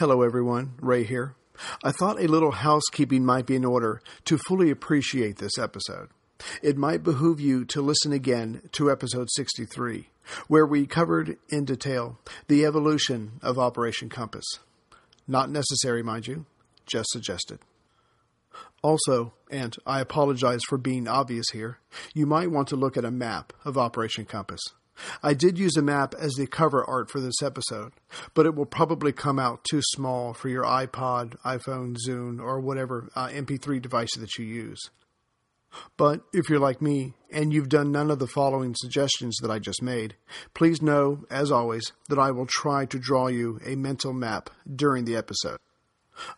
Hello, everyone. Ray here. I thought a little housekeeping might be in order to fully appreciate this episode. It might behoove you to listen again to episode 63, where we covered in detail the evolution of Operation Compass. Not necessary, mind you, just suggested. Also, and I apologize for being obvious here, you might want to look at a map of Operation Compass. I did use a map as the cover art for this episode, but it will probably come out too small for your iPod, iPhone, Zune, or whatever uh, MP3 device that you use. But if you're like me and you've done none of the following suggestions that I just made, please know, as always, that I will try to draw you a mental map during the episode.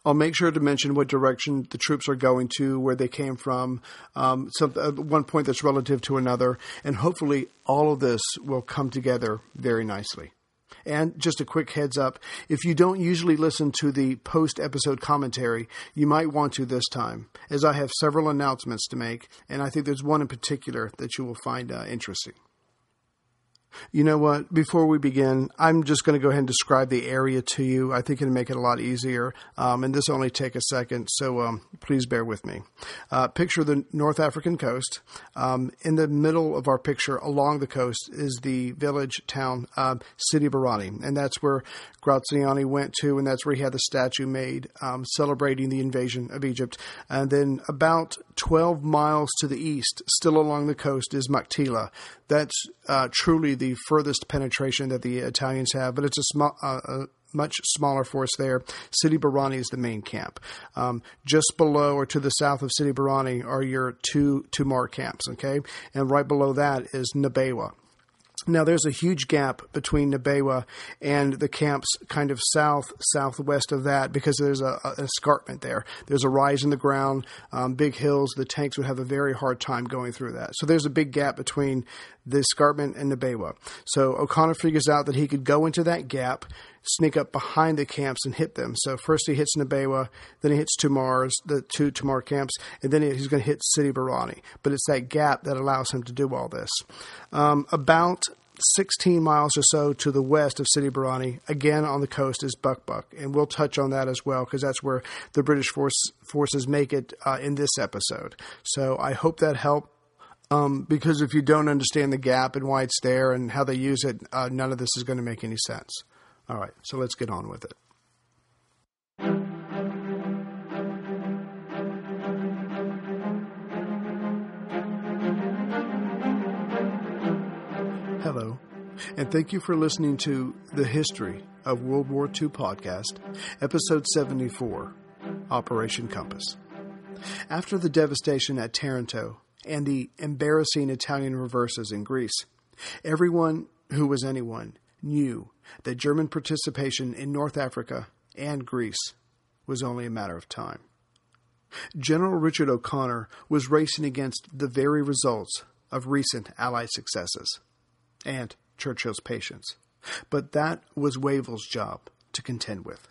I'll make sure to mention what direction the troops are going to, where they came from, um, some, uh, one point that's relative to another, and hopefully all of this will come together very nicely. And just a quick heads up if you don't usually listen to the post episode commentary, you might want to this time, as I have several announcements to make, and I think there's one in particular that you will find uh, interesting. You know what? Before we begin, I'm just going to go ahead and describe the area to you. I think it'll make it a lot easier, um, and this only take a second, so um, please bear with me. Uh, picture the North African coast. Um, in the middle of our picture, along the coast, is the village town uh, of Barrani, and that's where Graziani went to, and that's where he had the statue made um, celebrating the invasion of Egypt. And then about 12 miles to the east, still along the coast, is Maktila. That's uh, truly the furthest penetration that the Italians have, but it's a small. Uh, a much smaller force there. Sidi Barrani is the main camp. Um, just below or to the south of Sidi Barrani are your two Tamar camps, okay? And right below that is Nabewa. Now, there's a huge gap between Nabewa and the camps kind of south, southwest of that because there's a, a, an escarpment there. There's a rise in the ground, um, big hills. The tanks would have a very hard time going through that. So there's a big gap between the escarpment and Nabewa. So O'Connor figures out that he could go into that gap, sneak up behind the camps and hit them. So first he hits Nabewa, then he hits Tamar's, the two Tamar camps, and then he's going to hit Sidi Barrani. But it's that gap that allows him to do all this. Um, about 16 miles or so to the west of Sidi Barrani, again on the coast, is Buck Buck. and we'll touch on that as well because that's where the British force, forces make it uh, in this episode. So I hope that helped. Um, because if you don't understand the gap and why it's there and how they use it, uh, none of this is going to make any sense. All right, so let's get on with it. And thank you for listening to The History of World War II podcast, episode 74 Operation Compass. After the devastation at Taranto and the embarrassing Italian reverses in Greece, everyone who was anyone knew that German participation in North Africa and Greece was only a matter of time. General Richard O'Connor was racing against the very results of recent Allied successes and Churchill's patience, but that was Wavell's job to contend with.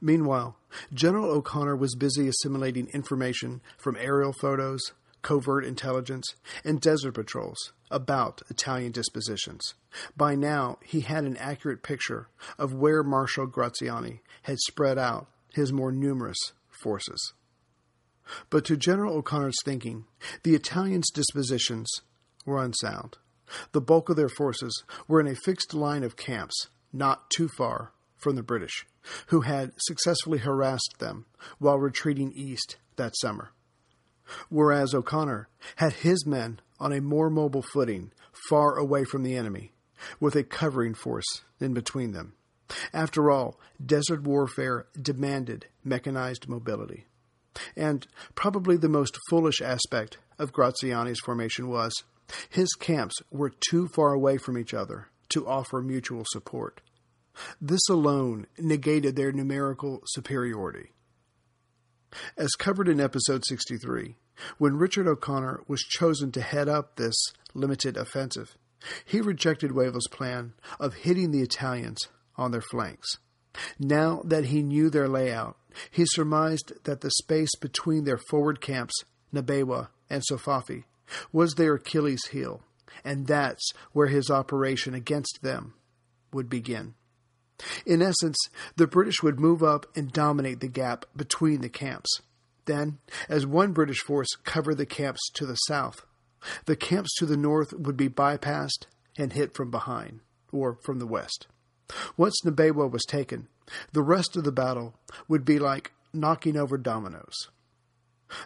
Meanwhile, General O'Connor was busy assimilating information from aerial photos, covert intelligence, and desert patrols about Italian dispositions. By now, he had an accurate picture of where Marshal Graziani had spread out his more numerous forces. But to General O'Connor's thinking, the Italians' dispositions were unsound. The bulk of their forces were in a fixed line of camps not too far from the British, who had successfully harassed them while retreating east that summer. Whereas O'Connor had his men on a more mobile footing far away from the enemy, with a covering force in between them. After all, desert warfare demanded mechanized mobility. And probably the most foolish aspect of Graziani's formation was his camps were too far away from each other to offer mutual support. This alone negated their numerical superiority. As covered in episode 63, when Richard O'Connor was chosen to head up this limited offensive, he rejected Wavell's plan of hitting the Italians on their flanks. Now that he knew their layout, he surmised that the space between their forward camps, Nabewa and Sofafi, was their Achilles heel, and that's where his operation against them would begin. In essence, the British would move up and dominate the gap between the camps. Then, as one British force covered the camps to the south, the camps to the north would be bypassed and hit from behind, or from the west. Once Nabewa was taken, the rest of the battle would be like knocking over dominoes.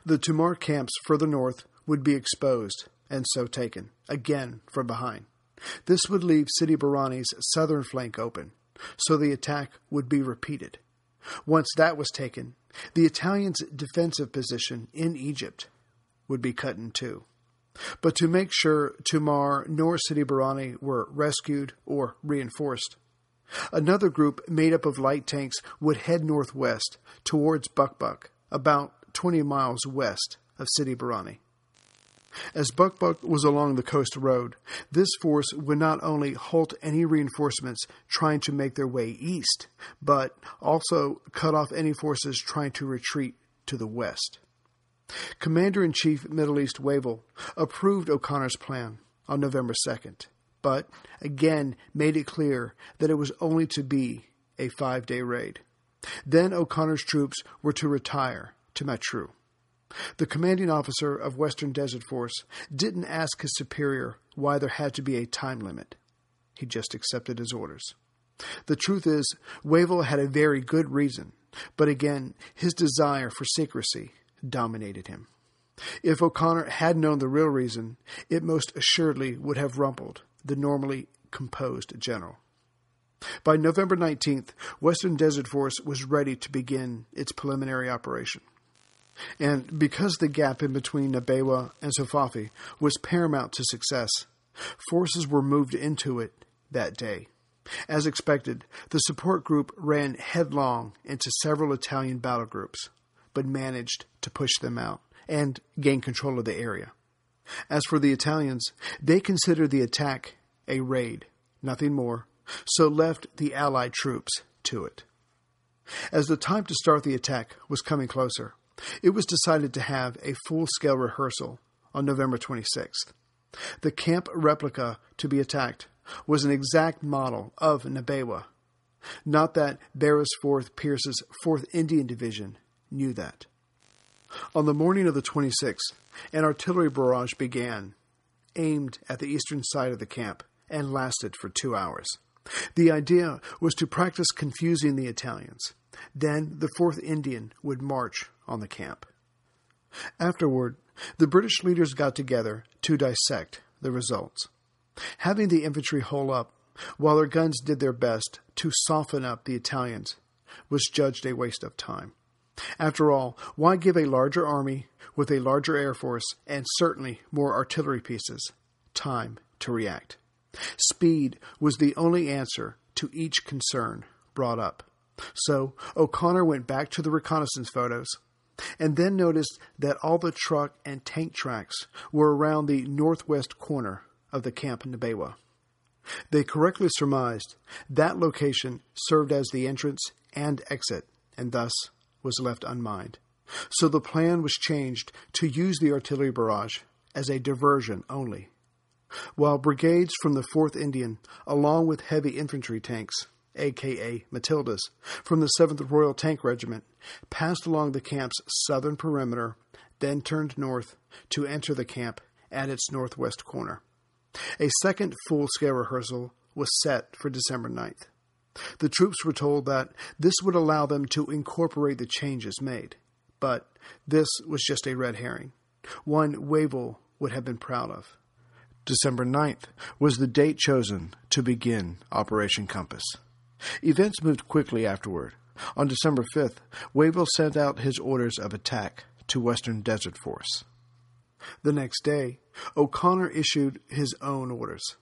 The Tumar camps further north would be exposed and so taken, again from behind. This would leave Sidi Barrani's southern flank open, so the attack would be repeated. Once that was taken, the Italians' defensive position in Egypt would be cut in two. But to make sure Tumar nor Sidi Barrani were rescued or reinforced, another group made up of light tanks would head northwest towards Bukbuk, about 20 miles west of Sidi Barrani. As Bukbuk was along the coast road, this force would not only halt any reinforcements trying to make their way east, but also cut off any forces trying to retreat to the west. Commander in Chief Middle East Wavell approved O'Connor's plan on November 2nd, but again made it clear that it was only to be a five day raid. Then O'Connor's troops were to retire to Matruh. The commanding officer of Western Desert Force didn't ask his superior why there had to be a time limit. He just accepted his orders. The truth is, Wavell had a very good reason, but again, his desire for secrecy dominated him. If O'Connor had known the real reason, it most assuredly would have rumpled the normally composed general. By November 19th, Western Desert Force was ready to begin its preliminary operation. And because the gap in between Nabewa and Sofafi was paramount to success, forces were moved into it that day. As expected, the support group ran headlong into several Italian battle groups, but managed to push them out and gain control of the area. As for the Italians, they considered the attack a raid, nothing more, so left the Allied troops to it. As the time to start the attack was coming closer, it was decided to have a full scale rehearsal on November 26th. The camp replica to be attacked was an exact model of Nabewa. Not that Beresford Peirse's 4th Indian Division knew that. On the morning of the 26th, an artillery barrage began, aimed at the eastern side of the camp, and lasted for two hours. The idea was to practice confusing the Italians. Then the 4th Indian would march on the camp. Afterward, the British leaders got together to dissect the results. Having the infantry hole up, while their guns did their best to soften up the Italians, was judged a waste of time. After all, why give a larger army with a larger air force and certainly more artillery pieces time to react? Speed was the only answer to each concern brought up. So O'Connor went back to the reconnaissance photos and then noticed that all the truck and tank tracks were around the northwest corner of the Camp Nabewa. They correctly surmised that location served as the entrance and exit, and thus was left unmined. So the plan was changed to use the artillery barrage as a diversion only. While brigades from the 4th Indian, along with heavy infantry tanks, aka Matildas, from the 7th Royal Tank Regiment, passed along the camp's southern perimeter, then turned north to enter the camp at its northwest corner. A second full scale rehearsal was set for December 9th. The troops were told that this would allow them to incorporate the changes made, but this was just a red herring, one Wavell would have been proud of. December 9th was the date chosen to begin Operation Compass. Events moved quickly afterward. On December 5th, Wavell sent out his orders of attack to Western Desert Force. The next day, O'Connor issued his own orders.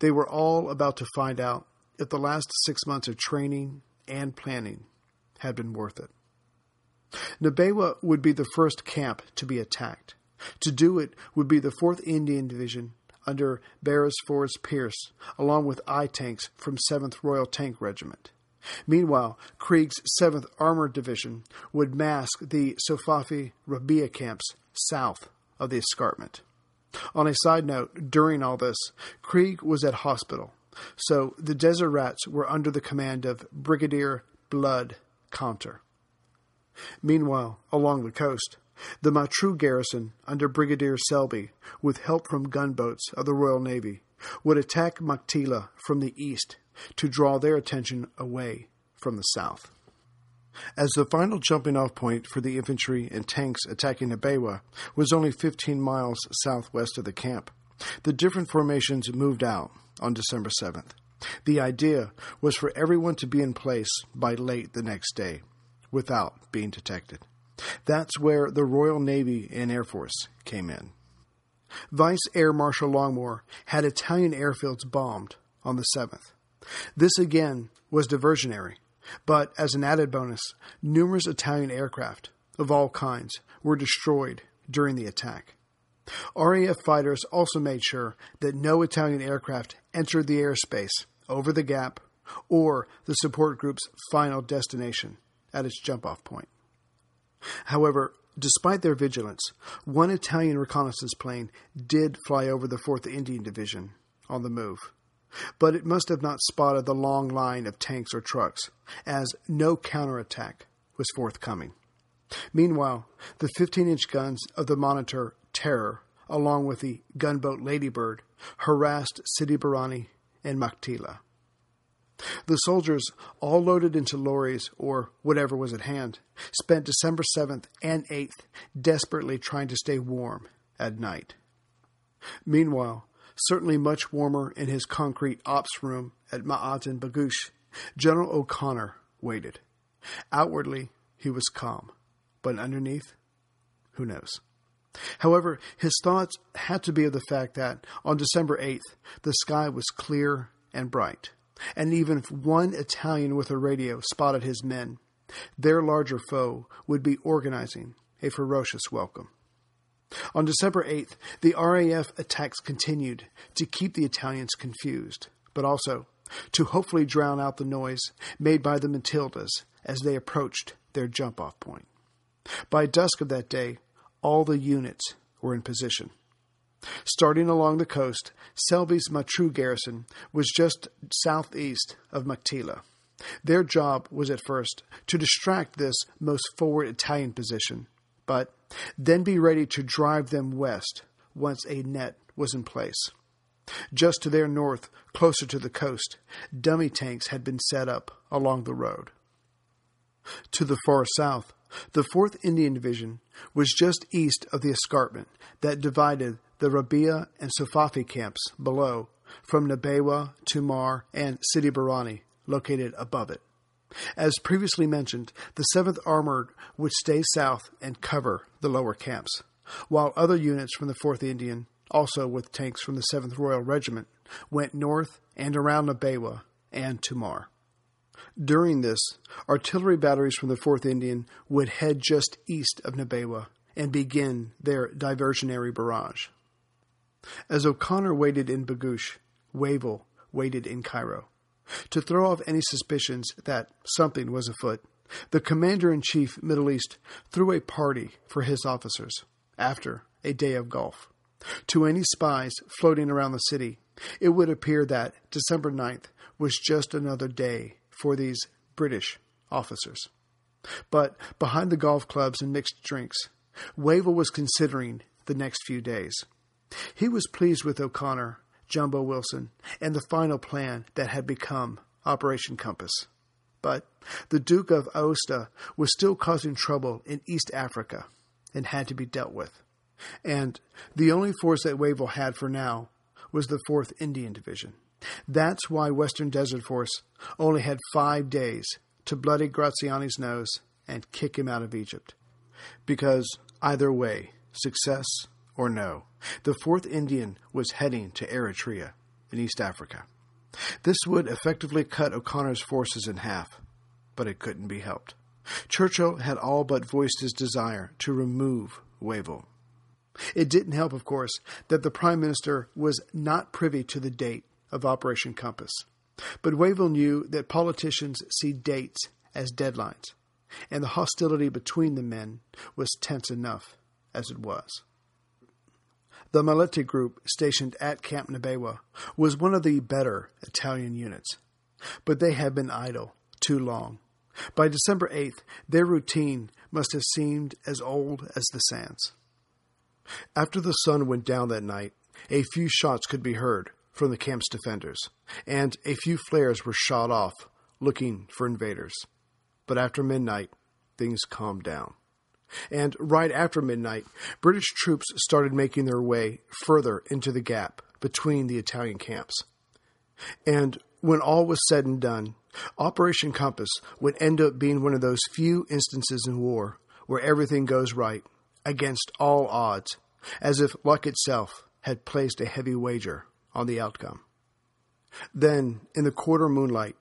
They were all about to find out if the last six months of training and planning had been worth it. Nabewa would be the first camp to be attacked. To do it would be the 4th Indian Division under Beresford Peirse, along with I tanks from 7th Royal Tank Regiment. Meanwhile, Creagh's 7th Armored Division would mask the Sofafi Rabia camps south of the escarpment. On a side note, during all this, Creagh was at hospital so the Desert Rats were under the command of Brigadier Blood Caunter. Meanwhile, along the coast, the Matruh garrison under Brigadier Selby, with help from gunboats of the Royal Navy, would attack Maktila from the east to draw their attention away from the south. As the final jumping off point for the infantry and tanks attacking Nabewa was only 15 miles southwest of the camp, the different formations moved out on December 7th. The idea was for everyone to be in place by late the next day without being detected. That's where the Royal Navy and Air Force came in. Vice Air Marshal Longmore had Italian airfields bombed on the 7th. This again was diversionary, but as an added bonus, numerous Italian aircraft of all kinds were destroyed during the attack. RAF fighters also made sure that no Italian aircraft entered the airspace over the gap or the support group's final destination at its jump off point. However, despite their vigilance, one Italian reconnaissance plane did fly over the 4th Indian Division on the move. But it must have not spotted the long line of tanks or trucks, as no counterattack was forthcoming. Meanwhile, the 15 inch guns of the Monitor Terror, along with the gunboat Ladybird, harassed Sidi Barrani and Maktila. The soldiers, all loaded into lorries or whatever was at hand, spent December 7th and 8th desperately trying to stay warm at night. Meanwhile, certainly much warmer in his concrete ops room at Maaten Bagush, General O'Connor waited. Outwardly, he was calm, but underneath, who knows? However, his thoughts had to be of the fact that on December 8th, the sky was clear and bright and even if one Italian with a radio spotted his men, their larger foe would be organizing a ferocious welcome. On December 8th, the RAF attacks continued to keep the Italians confused, but also to hopefully drown out the noise made by the Matildas as they approached their jump off point. By dusk of that day, all the units were in position. Starting along the coast, Selby's Matruh garrison was just southeast of Maktila. Their job was at first to distract this most forward Italian position, but then be ready to drive them west once a net was in place. Just to their north, closer to the coast, dummy tanks had been set up along the road. To the far south, the 4th Indian Division was just east of the escarpment that divided the Rabia and Sofafi camps below from Nabewa, Tumar, and Sidi Barrani, located above it. As previously mentioned, the 7th Armored would stay south and cover the lower camps, while other units from the 4th Indian, also with tanks from the 7th Royal Regiment, went north and around Nabewa and Tumar. During this, artillery batteries from the 4th Indian would head just east of Nabewa and begin their diversionary barrage. As O'Connor waited in Bagush, Wavell waited in Cairo. To throw off any suspicions that something was afoot, the commander in chief Middle East threw a party for his officers after a day of golf. To any spies floating around the city, it would appear that December 9th was just another day for these British officers. But behind the golf clubs and mixed drinks, Wavell was considering the next few days. He was pleased with O'Connor, Jumbo Wilson, and the final plan that had become Operation Compass. But the Duke of Aosta was still causing trouble in East Africa and had to be dealt with. And the only force that Wavell had for now was the 4th Indian Division. That's why Western Desert Force only had five days to bloody Graziani's nose and kick him out of Egypt. Because either way, success or no, the 4th Indian was heading to Eritrea in East Africa. This would effectively cut O'Connor's forces in half, but it couldn't be helped. Churchill had all but voiced his desire to remove Wavell. It didn't help, of course, that the Prime Minister was not privy to the date of Operation Compass. But Wavell knew that politicians see dates as deadlines, and the hostility between the men was tense enough as it was. The Maletti group stationed at Camp Nabewa was one of the better Italian units, but they had been idle too long. By December 8th, their routine must have seemed as old as the sands. After the sun went down that night, a few shots could be heard from the camp's defenders, and a few flares were shot off looking for invaders. But after midnight, things calmed down. And right after midnight, British troops started making their way further into the gap between the Italian camps. And when all was said and done, Operation Compass would end up being one of those few instances in war where everything goes right against all odds, as if luck itself had placed a heavy wager on the outcome. Then, in the quarter moonlight,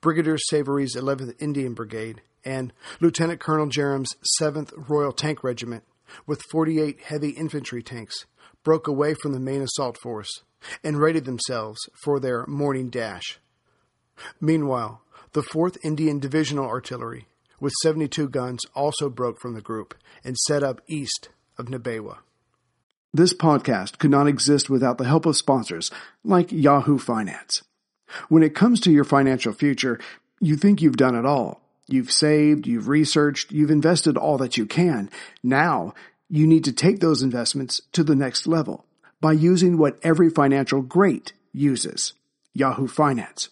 Brigadier Savory's 11th Indian Brigade and Lieutenant Colonel Jerram's 7th Royal Tank Regiment, with 48 heavy infantry tanks, broke away from the main assault force and readied themselves for their morning dash. Meanwhile, the 4th Indian Divisional Artillery, with 72 guns, also broke from the group and set up east of Nabewa. This podcast could not exist without the help of sponsors like Yahoo Finance. When it comes to your financial future, you think you've done it all. You've saved, you've researched, you've invested all that you can. Now, you need to take those investments to the next level by using what every financial great uses Yahoo Finance.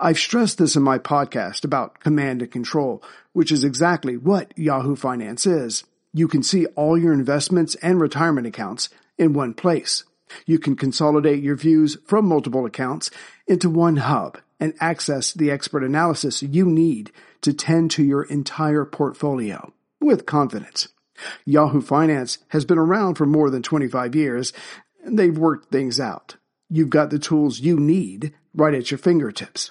I've stressed this in my podcast about command and control, which is exactly what Yahoo Finance is. You can see all your investments and retirement accounts in one place. You can consolidate your views from multiple accounts into one hub and access the expert analysis you need to tend to your entire portfolio with confidence. Yahoo Finance has been around for more than 25 years, and they've worked things out. You've got the tools you need right at your fingertips.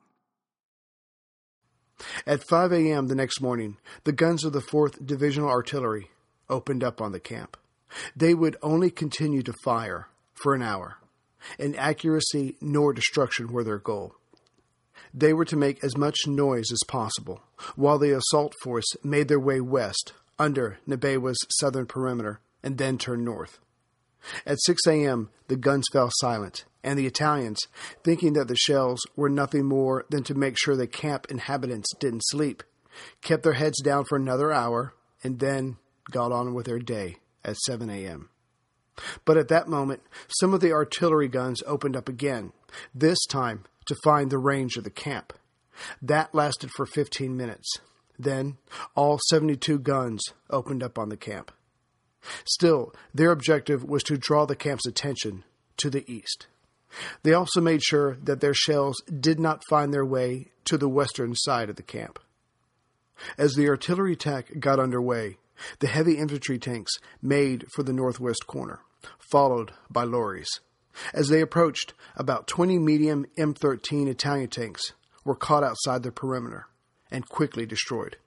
At 5 a.m. the next morning, the guns of the 4th Divisional Artillery opened up on the camp. They would only continue to fire for an hour, and accuracy nor destruction were their goal. They were to make as much noise as possible, while the assault force made their way west under Nabewa's southern perimeter and then turned north. At 6 a.m., the guns fell silent, and the Italians, thinking that the shells were nothing more than to make sure the camp inhabitants didn't sleep, kept their heads down for another hour and then got on with their day at 7 a.m. But at that moment, some of the artillery guns opened up again, this time to find the range of the camp. That lasted for 15 minutes. Then, all 72 guns opened up on the camp. Still, their objective was to draw the camp's attention to the east. They also made sure that their shells did not find their way to the western side of the camp. As the artillery attack got underway, the heavy infantry tanks made for the northwest corner, followed by lorries. As they approached, about 20 medium M13 Italian tanks were caught outside the perimeter and quickly destroyed.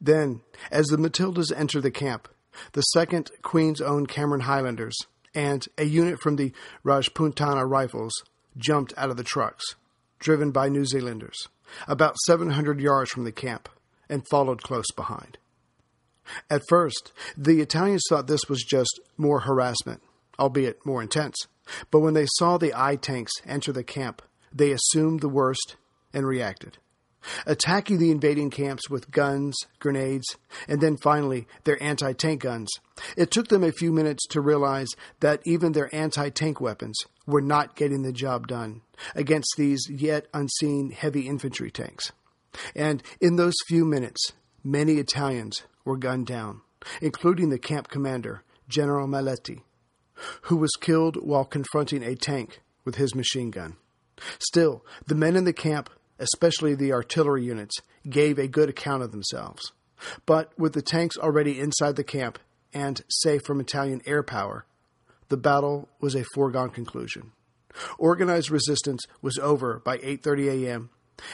Then, as the Matildas entered the camp, the 2nd Queen's Own Cameron Highlanders and a unit from the Rajputana Rifles jumped out of the trucks, driven by New Zealanders, about 700 yards from the camp, and followed close behind. At first, the Italians thought this was just more harassment, albeit more intense, but when they saw the I tanks enter the camp, they assumed the worst and reacted attacking the invading camps with guns, grenades, and then finally their anti tank guns. It took them a few minutes to realize that even their anti tank weapons were not getting the job done against these yet unseen heavy infantry tanks. And in those few minutes, many Italians were gunned down, including the camp commander, General Maletti, who was killed while confronting a tank with his machine gun. Still, the men in the camp especially the artillery units, gave a good account of themselves. But with the tanks already inside the camp and safe from Italian air power, the battle was a foregone conclusion. Organized resistance was over by 8:30 a.m.,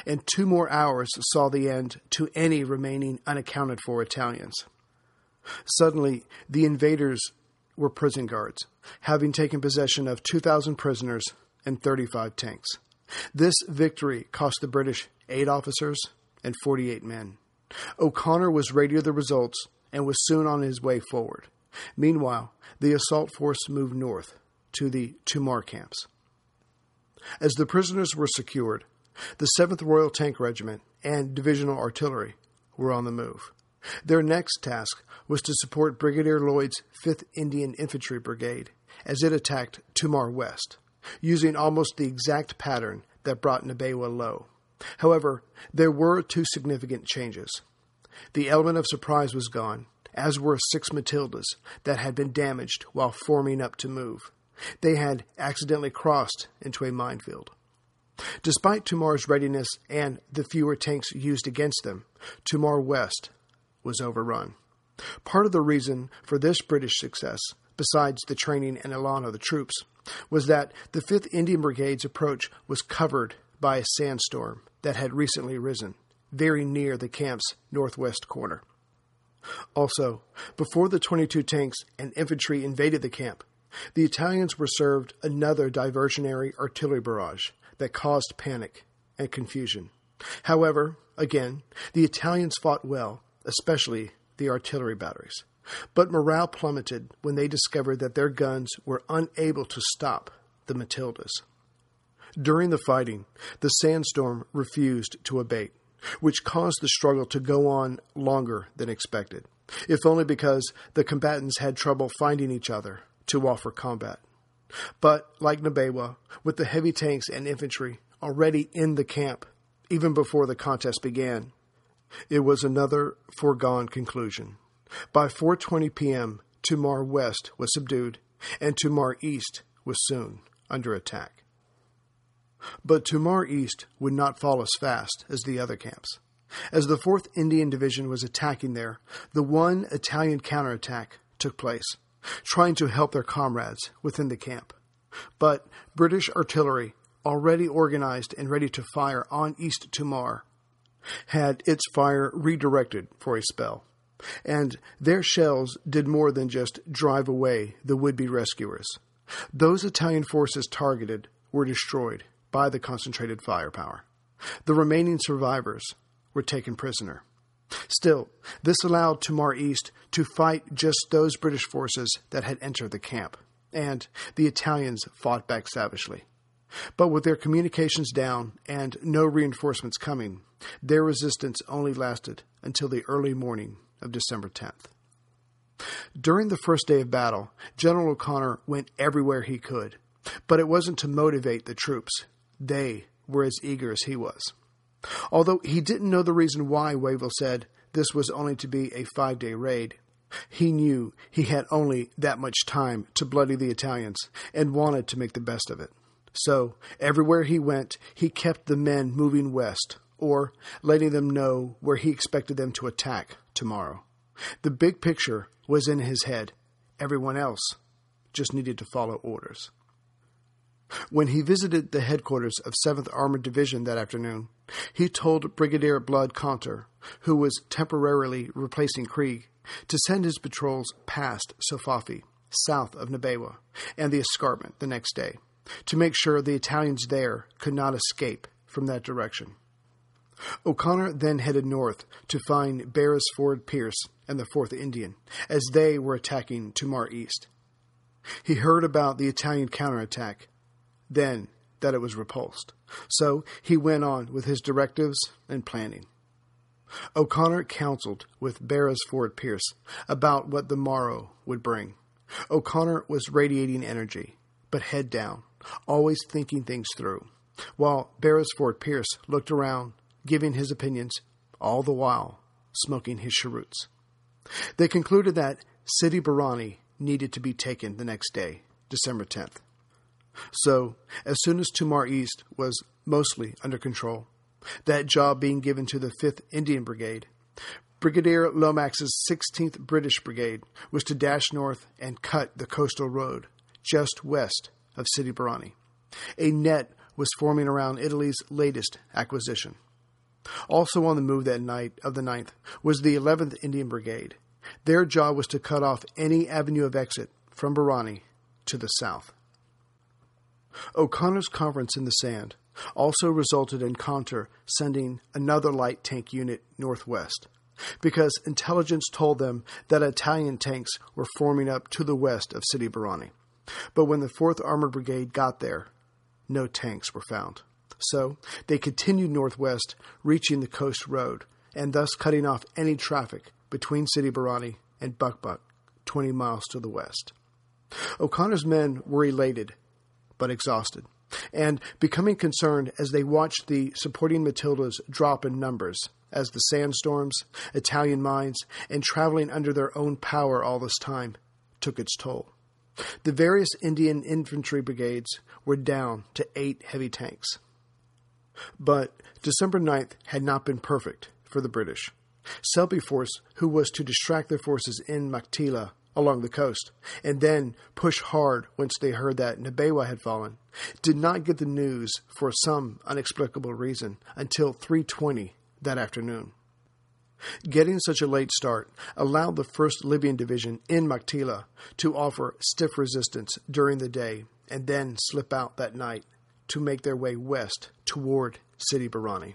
and two more hours saw the end to any remaining unaccounted for Italians. Suddenly, the invaders were prison guards, having taken possession of 2,000 prisoners and 35 tanks. This victory cost the British eight officers and 48 men. O'Connor was ready to the results and was soon on his way forward. Meanwhile, the assault force moved north to the Tomar camps. As the prisoners were secured, the 7th Royal Tank Regiment and Divisional Artillery were on the move. Their next task was to support Brigadier Lloyd's 5th Indian Infantry Brigade as it attacked Tomar West, using almost the exact pattern that brought Nabewa low. However, there were two significant changes. The element of surprise was gone, as were six Matildas that had been damaged while forming up to move. They had accidentally crossed into a minefield. Despite Tomar's readiness and the fewer tanks used against them, Tomar West was overrun. Part of the reason for this British success, besides the training and elan of the troops, was that the 5th Indian Brigade's approach was covered by a sandstorm that had recently risen, very near the camp's northwest corner. Also, before the 22 tanks and infantry invaded the camp, the Italians were served another diversionary artillery barrage that caused panic and confusion. However, again, the Italians fought well, especially the artillery batteries. But morale plummeted when they discovered that their guns were unable to stop the Matildas. During the fighting, the sandstorm refused to abate, which caused the struggle to go on longer than expected, if only because the combatants had trouble finding each other to offer combat. But, like Nabewa, with the heavy tanks and infantry already in the camp, even before the contest began, it was another foregone conclusion. By 4:20 p.m., Tomar West was subdued, and Tomar East was soon under attack. But Tomar East would not fall as fast as the other camps. As the 4th Indian Division was attacking there, the one Italian counterattack took place, trying to help their comrades within the camp. But British artillery, already organized and ready to fire on East Tomar, had its fire redirected for a spell, and their shells did more than just drive away the would be rescuers. Those Italian forces targeted were destroyed by the concentrated firepower. The remaining survivors were taken prisoner. Still, this allowed Tomar East to fight just those British forces that had entered the camp, and the Italians fought back savagely. But with their communications down and no reinforcements coming, their resistance only lasted until the early morning of December 10th. During the first day of battle, General O'Connor went everywhere he could, but it wasn't to motivate the troops. They were as eager as he was. Although he didn't know the reason why Wavell said this was only to be a five day raid, he knew he had only that much time to bloody the Italians and wanted to make the best of it. So, everywhere he went, he kept the men moving west, or letting them know where he expected them to attack tomorrow. The big picture was in his head. Everyone else just needed to follow orders. When he visited the headquarters of 7th Armored Division that afternoon, he told Brigadier Blood Caunter, who was temporarily replacing Creagh, to send his patrols past Sofafi, south of Nabewa, and the escarpment the next day, to make sure the Italians there could not escape from that direction. O'Connor then headed north to find Beresford Peirse and the 4th Indian, as they were attacking Tomar East. He heard about the Italian counterattack, then that it was repulsed. So he went on with his directives and planning. O'Connor counseled with Beresford Peirse about what the morrow would bring. O'Connor was radiating energy, but head down, always thinking things through, while Beresford Peirse looked around giving his opinions, all the while smoking his cheroots. They concluded that Sidi Barrani needed to be taken the next day, December 10th. So, as soon as Tomar East was mostly under control, that job being given to the 5th Indian Brigade, Brigadier Lomax's 16th British Brigade was to dash north and cut the coastal road just west of Sidi Barrani. A net was forming around Italy's latest acquisition. Also on the move that night of the 9th was the 11th Indian Brigade. Their job was to cut off any avenue of exit from Barrani to the south. O'Connor's conference in the sand also resulted in Caunter sending another light tank unit northwest because intelligence told them that Italian tanks were forming up to the west of Sidi Barrani. But when the 4th Armored Brigade got there, no tanks were found. So they continued northwest, reaching the coast road, and thus cutting off any traffic between Sidi Barrani and Bukbuk, 20 miles to the west. O'Connor's men were elated, but exhausted, and becoming concerned as they watched the supporting Matildas drop in numbers as the sandstorms, Italian mines, and traveling under their own power all this time took its toll. The various Indian infantry brigades were down to eight heavy tanks. But December 9th had not been perfect for the British. Selby Force, who was to distract their forces in Maktila along the coast and then push hard once they heard that Nabewa had fallen, did not get the news for some unexplicable reason until 3:20 that afternoon. Getting such a late start allowed the 1st Libyan Division in Maktila to offer stiff resistance during the day and then slip out that night to make their way west toward Sidi Barrani.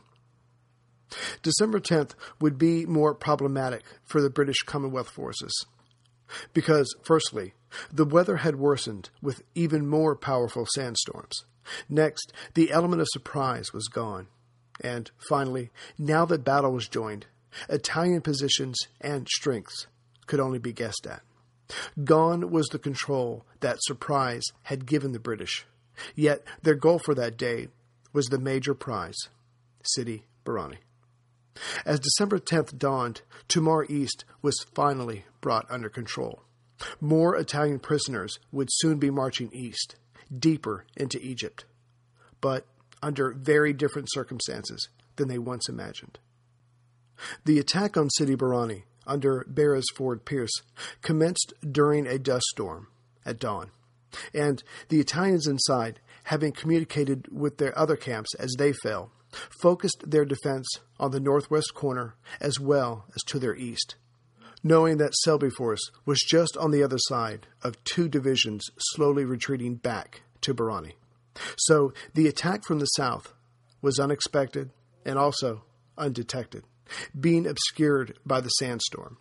December 10th would be more problematic for the British Commonwealth forces. Because, firstly, the weather had worsened with even more powerful sandstorms. Next, the element of surprise was gone. And finally, now that battle was joined, Italian positions and strengths could only be guessed at. Gone was the control that surprise had given the British. Yet their goal for that day was the major prize, Sidi Barrani. As December 10th dawned, Tomar East was finally brought under control. More Italian prisoners would soon be marching east, deeper into Egypt, but under very different circumstances than they once imagined. The attack on Sidi Barrani under Beresford Peirse commenced during a dust storm at dawn, and the Italians inside, having communicated with their other camps as they fell, focused their defense on the northwest corner as well as to their east, knowing that Selby Force was just on the other side of two divisions slowly retreating back to Barrani. So the attack from the south was unexpected and also undetected, being obscured by the sandstorm.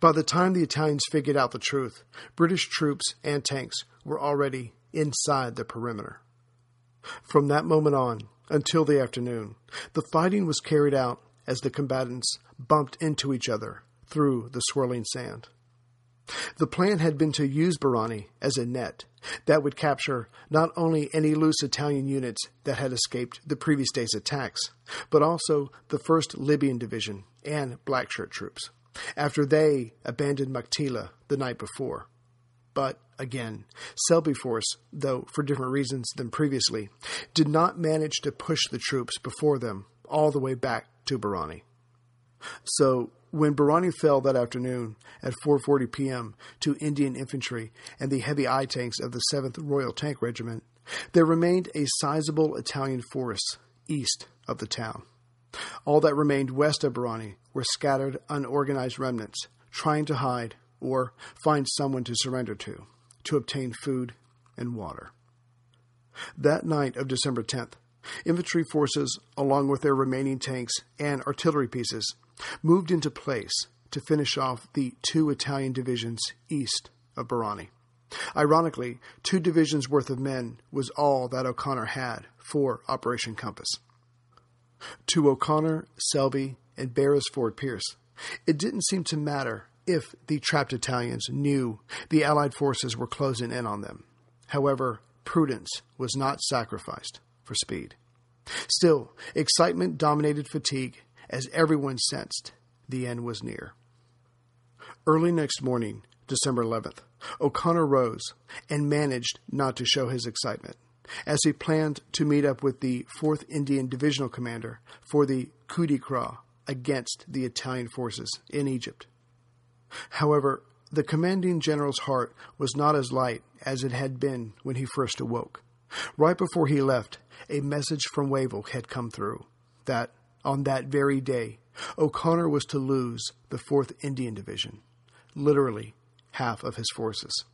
By the time the Italians figured out the truth, British troops and tanks were already inside the perimeter. From that moment on, until the afternoon, the fighting was carried out as the combatants bumped into each other through the swirling sand. The plan had been to use Barrani as a net that would capture not only any loose Italian units that had escaped the previous day's attacks, but also the 1st Libyan Division and Blackshirt troops, after they abandoned Maktila the night before. But again, Selby Force, though for different reasons than previously, did not manage to push the troops before them all the way back to Barrani. So when Barrani fell that afternoon at 4:40 p.m. to Indian infantry and the heavy I tanks of the 7th Royal Tank Regiment, there remained a sizable Italian force east of the town. All that remained west of Barrani were scattered, unorganized remnants trying to hide or find someone to surrender to, to obtain food and water. That night of December 10th, infantry forces, along with their remaining tanks and artillery pieces, moved into place to finish off the two Italian divisions east of Barrani. Ironically, two divisions worth of men was all that O'Connor had for Operation Compass. To O'Connor, Selby, and Beresford Peirse, it didn't seem to matter if the trapped Italians knew the Allied forces were closing in on them. However, prudence was not sacrificed for speed. Still, excitement dominated fatigue as everyone sensed the end was near. Early next morning, December 11th, O'Connor rose and managed not to show his excitement, as he planned to meet up with the 4th Indian Divisional Commander for the coup de grace against the Italian forces in Egypt. However, the commanding general's heart was not as light as it had been when he first awoke. Right before he left, a message from Wavell had come through that, on that very day, O'Connor was to lose the 4th Indian Division, literally half of his forces.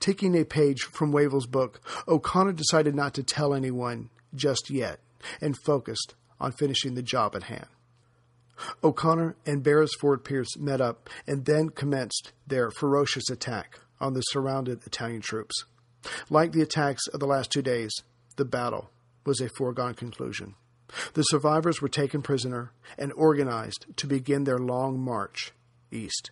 Taking a page from Wavell's book, O'Connor decided not to tell anyone just yet and focused on finishing the job at hand. O'Connor and Beresford Peirse met up and then commenced their ferocious attack on the surrounded Italian troops. Like the attacks of the last two days, the battle was a foregone conclusion. The survivors were taken prisoner and organized to begin their long march east.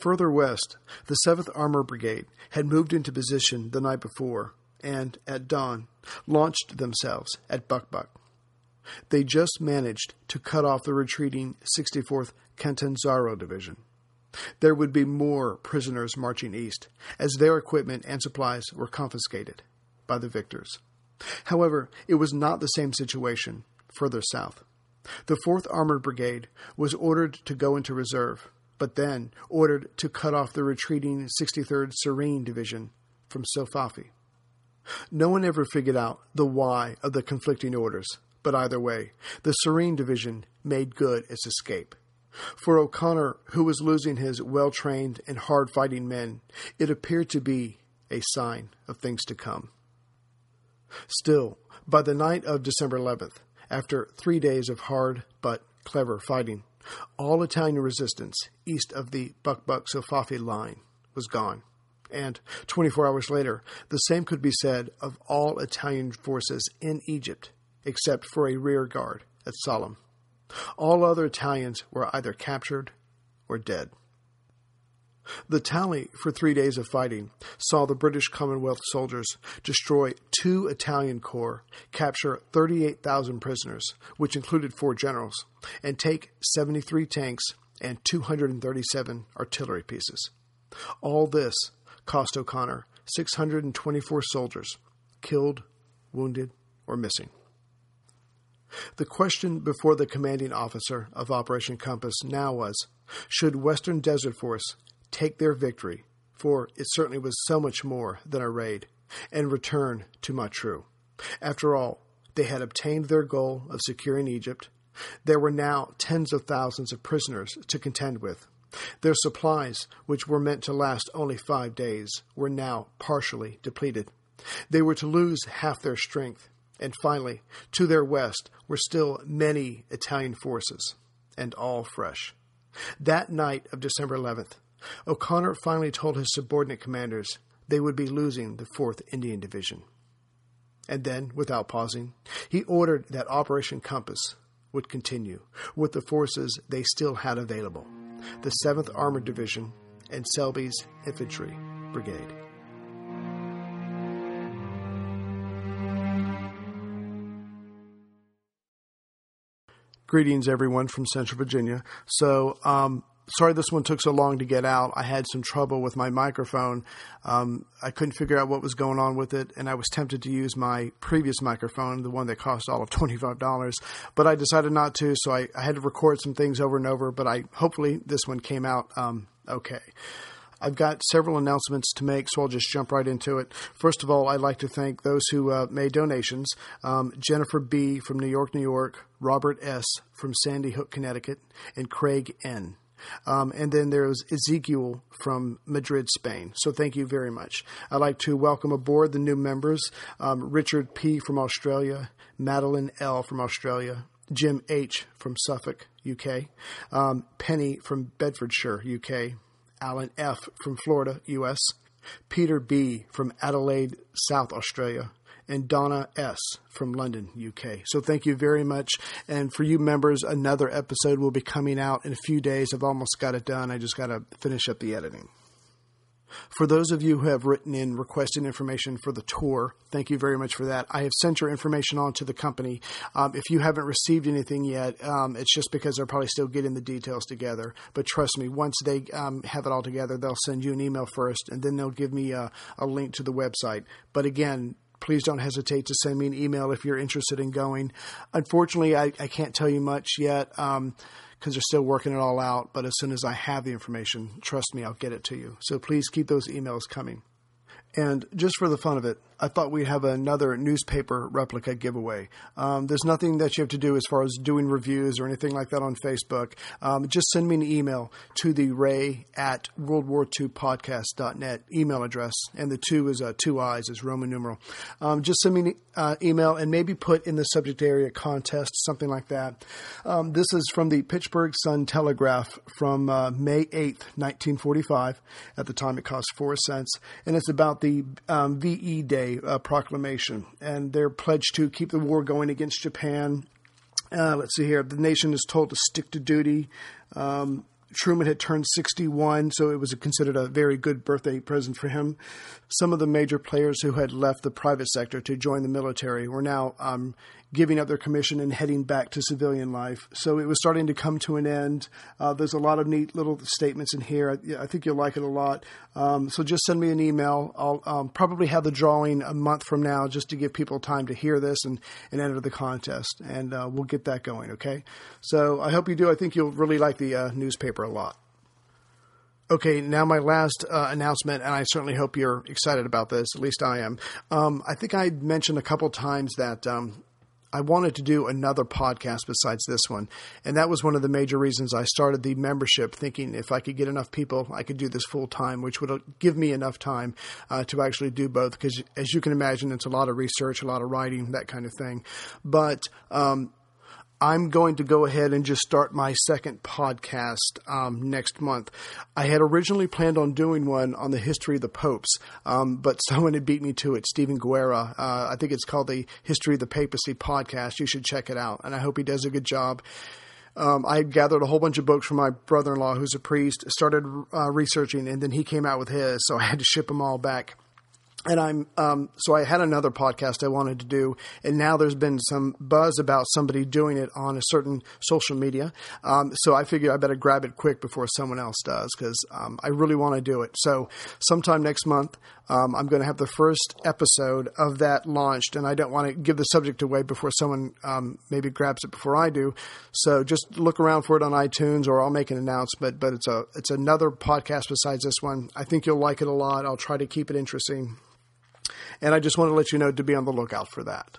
Further west, the 7th Armor Brigade had moved into position the night before and, at dawn, launched themselves at Buq Buq. They just managed to cut off the retreating 64th Catanzaro Division. There would be more prisoners marching east, as their equipment and supplies were confiscated by the victors. However, it was not the same situation further south. The 4th Armored Brigade was ordered to go into reserve, but then ordered to cut off the retreating 63rd Cirene Division from Sofafi. No one ever figured out the why of the conflicting orders, but either way, the Cirene Division made good its escape. For O'Connor, who was losing his well trained and hard fighting men, it appeared to be a sign of things to come. Still, by the night of December 11th, after three days of hard but clever fighting, all Italian resistance east of the Buq Buq Sofafi line was gone. And 24 hours later, the same could be said of all Italian forces in Egypt, except for a rear guard at Sollum. All other Italians were either captured or dead. The tally for three days of fighting saw the British Commonwealth soldiers destroy two Italian corps, capture 38,000 prisoners, which included four generals, and take 73 tanks and 237 artillery pieces. All this cost O'Connor 624 soldiers, killed, wounded, or missing. The question before the commanding officer of Operation Compass now was should Western Desert Force take their victory, for it certainly was so much more than a raid, and return to Matruh? After all, they had obtained their goal of securing Egypt. There were now tens of thousands of prisoners to contend with. Their supplies, which were meant to last only five days, were now partially depleted. They were to lose half their strength and finally, to their west were still many Italian forces, and all fresh. That night of December 11th, O'Connor finally told his subordinate commanders they would be losing the 4th Indian Division. And then, without pausing, he ordered that Operation Compass would continue with the forces they still had available the 7th Armored Division and Selby's Infantry Brigade. Greetings, everyone from Central Virginia. So, um, sorry this one took so long to get out. I had some trouble with my microphone. Um, I couldn't figure out what was going on with it, and I was tempted to use my previous microphone, the one that cost all of $25, but I decided not to, so I, I had to record some things over and over, but I hopefully this one came out um, okay. I've got several announcements to make, so I'll just jump right into it. First of all, I'd like to thank those who uh, made donations um, Jennifer B. from New York, New York, Robert S. from Sandy Hook, Connecticut, and Craig N. Um, and then there's Ezekiel from Madrid, Spain. So thank you very much. I'd like to welcome aboard the new members um, Richard P. from Australia, Madeline L. from Australia, Jim H. from Suffolk, UK, um, Penny from Bedfordshire, UK, Alan F. from Florida, U.S., Peter B. from Adelaide, South Australia, and Donna S. from London, UK. So thank you very much. And for you members, another episode will be coming out in a few days. I've almost got it done. I just got to finish up the editing. For those of you who have written in requesting information for the tour, thank you very much for that. I have sent your information on to the company. Um, if you haven't received anything yet, um, it's just because they're probably still getting the details together. But trust me, once they um, have it all together, they'll send you an email first, and then they'll give me a, a link to the website. But again, please don't hesitate to send me an email if you're interested in going. Unfortunately, I, I can't tell you much yet. Um, because they're still working it all out. But as soon as I have the information, trust me, I'll get it to you. So please keep those emails coming. And just for the fun of it, I thought we'd have another newspaper replica giveaway. Um, there's nothing that you have to do as far as doing reviews or anything like that on Facebook. Um, just send me an email to the ray at worldwar2podcast.net email address. And the two is uh, two eyes, is Roman numeral. Um, just send me an uh, email and maybe put in the subject area contest, something like that. Um, this is from the Pittsburgh Sun Telegraph from uh, May 8th, 1945. At the time, it cost four cents. And it's about the um, VE Day uh, proclamation, and they're pledged to keep the war going against Japan. Uh, let's see here. The nation is told to stick to duty. Um, Truman had turned 61, so it was considered a very good birthday present for him. Some of the major players who had left the private sector to join the military were now um, giving up their commission and heading back to civilian life. So it was starting to come to an end. Uh, there's a lot of neat little statements in here. I, I think you'll like it a lot. Um, so just send me an email. I'll um, probably have the drawing a month from now just to give people time to hear this and, and enter the contest. And uh, we'll get that going, okay? So I hope you do. I think you'll really like the uh, newspaper a lot. Okay, now my last uh, announcement, and I certainly hope you're excited about this. At least I am. Um, I think I mentioned a couple times that um, I wanted to do another podcast besides this one. And that was one of the major reasons I started the membership, thinking if I could get enough people, I could do this full time, which would give me enough time uh, to actually do both. Because as you can imagine, it's a lot of research, a lot of writing, that kind of thing. But um, I'm going to go ahead and just start my second podcast um, next month. I had originally planned on doing one on the history of the popes, um, but someone had beat me to it. Stephen Guerra. Uh, I think it's called the History of the Papacy podcast. You should check it out, and I hope he does a good job. Um, I gathered a whole bunch of books from my brother in law, who's a priest, started uh, researching, and then he came out with his, so I had to ship them all back and I'm um, so I had another podcast I wanted to do, and now there's been some buzz about somebody doing it on a certain social media. Um, so I figured I better grab it quick before someone else does because um, I really want to do it. So sometime next month, um, I'm going to have the first episode of that launched, and I don't want to give the subject away before someone um, maybe grabs it before I do. So just look around for it on iTunes, or I'll make an announcement. But it's a it's another podcast besides this one. I think you'll like it a lot. I'll try to keep it interesting. And I just want to let you know to be on the lookout for that.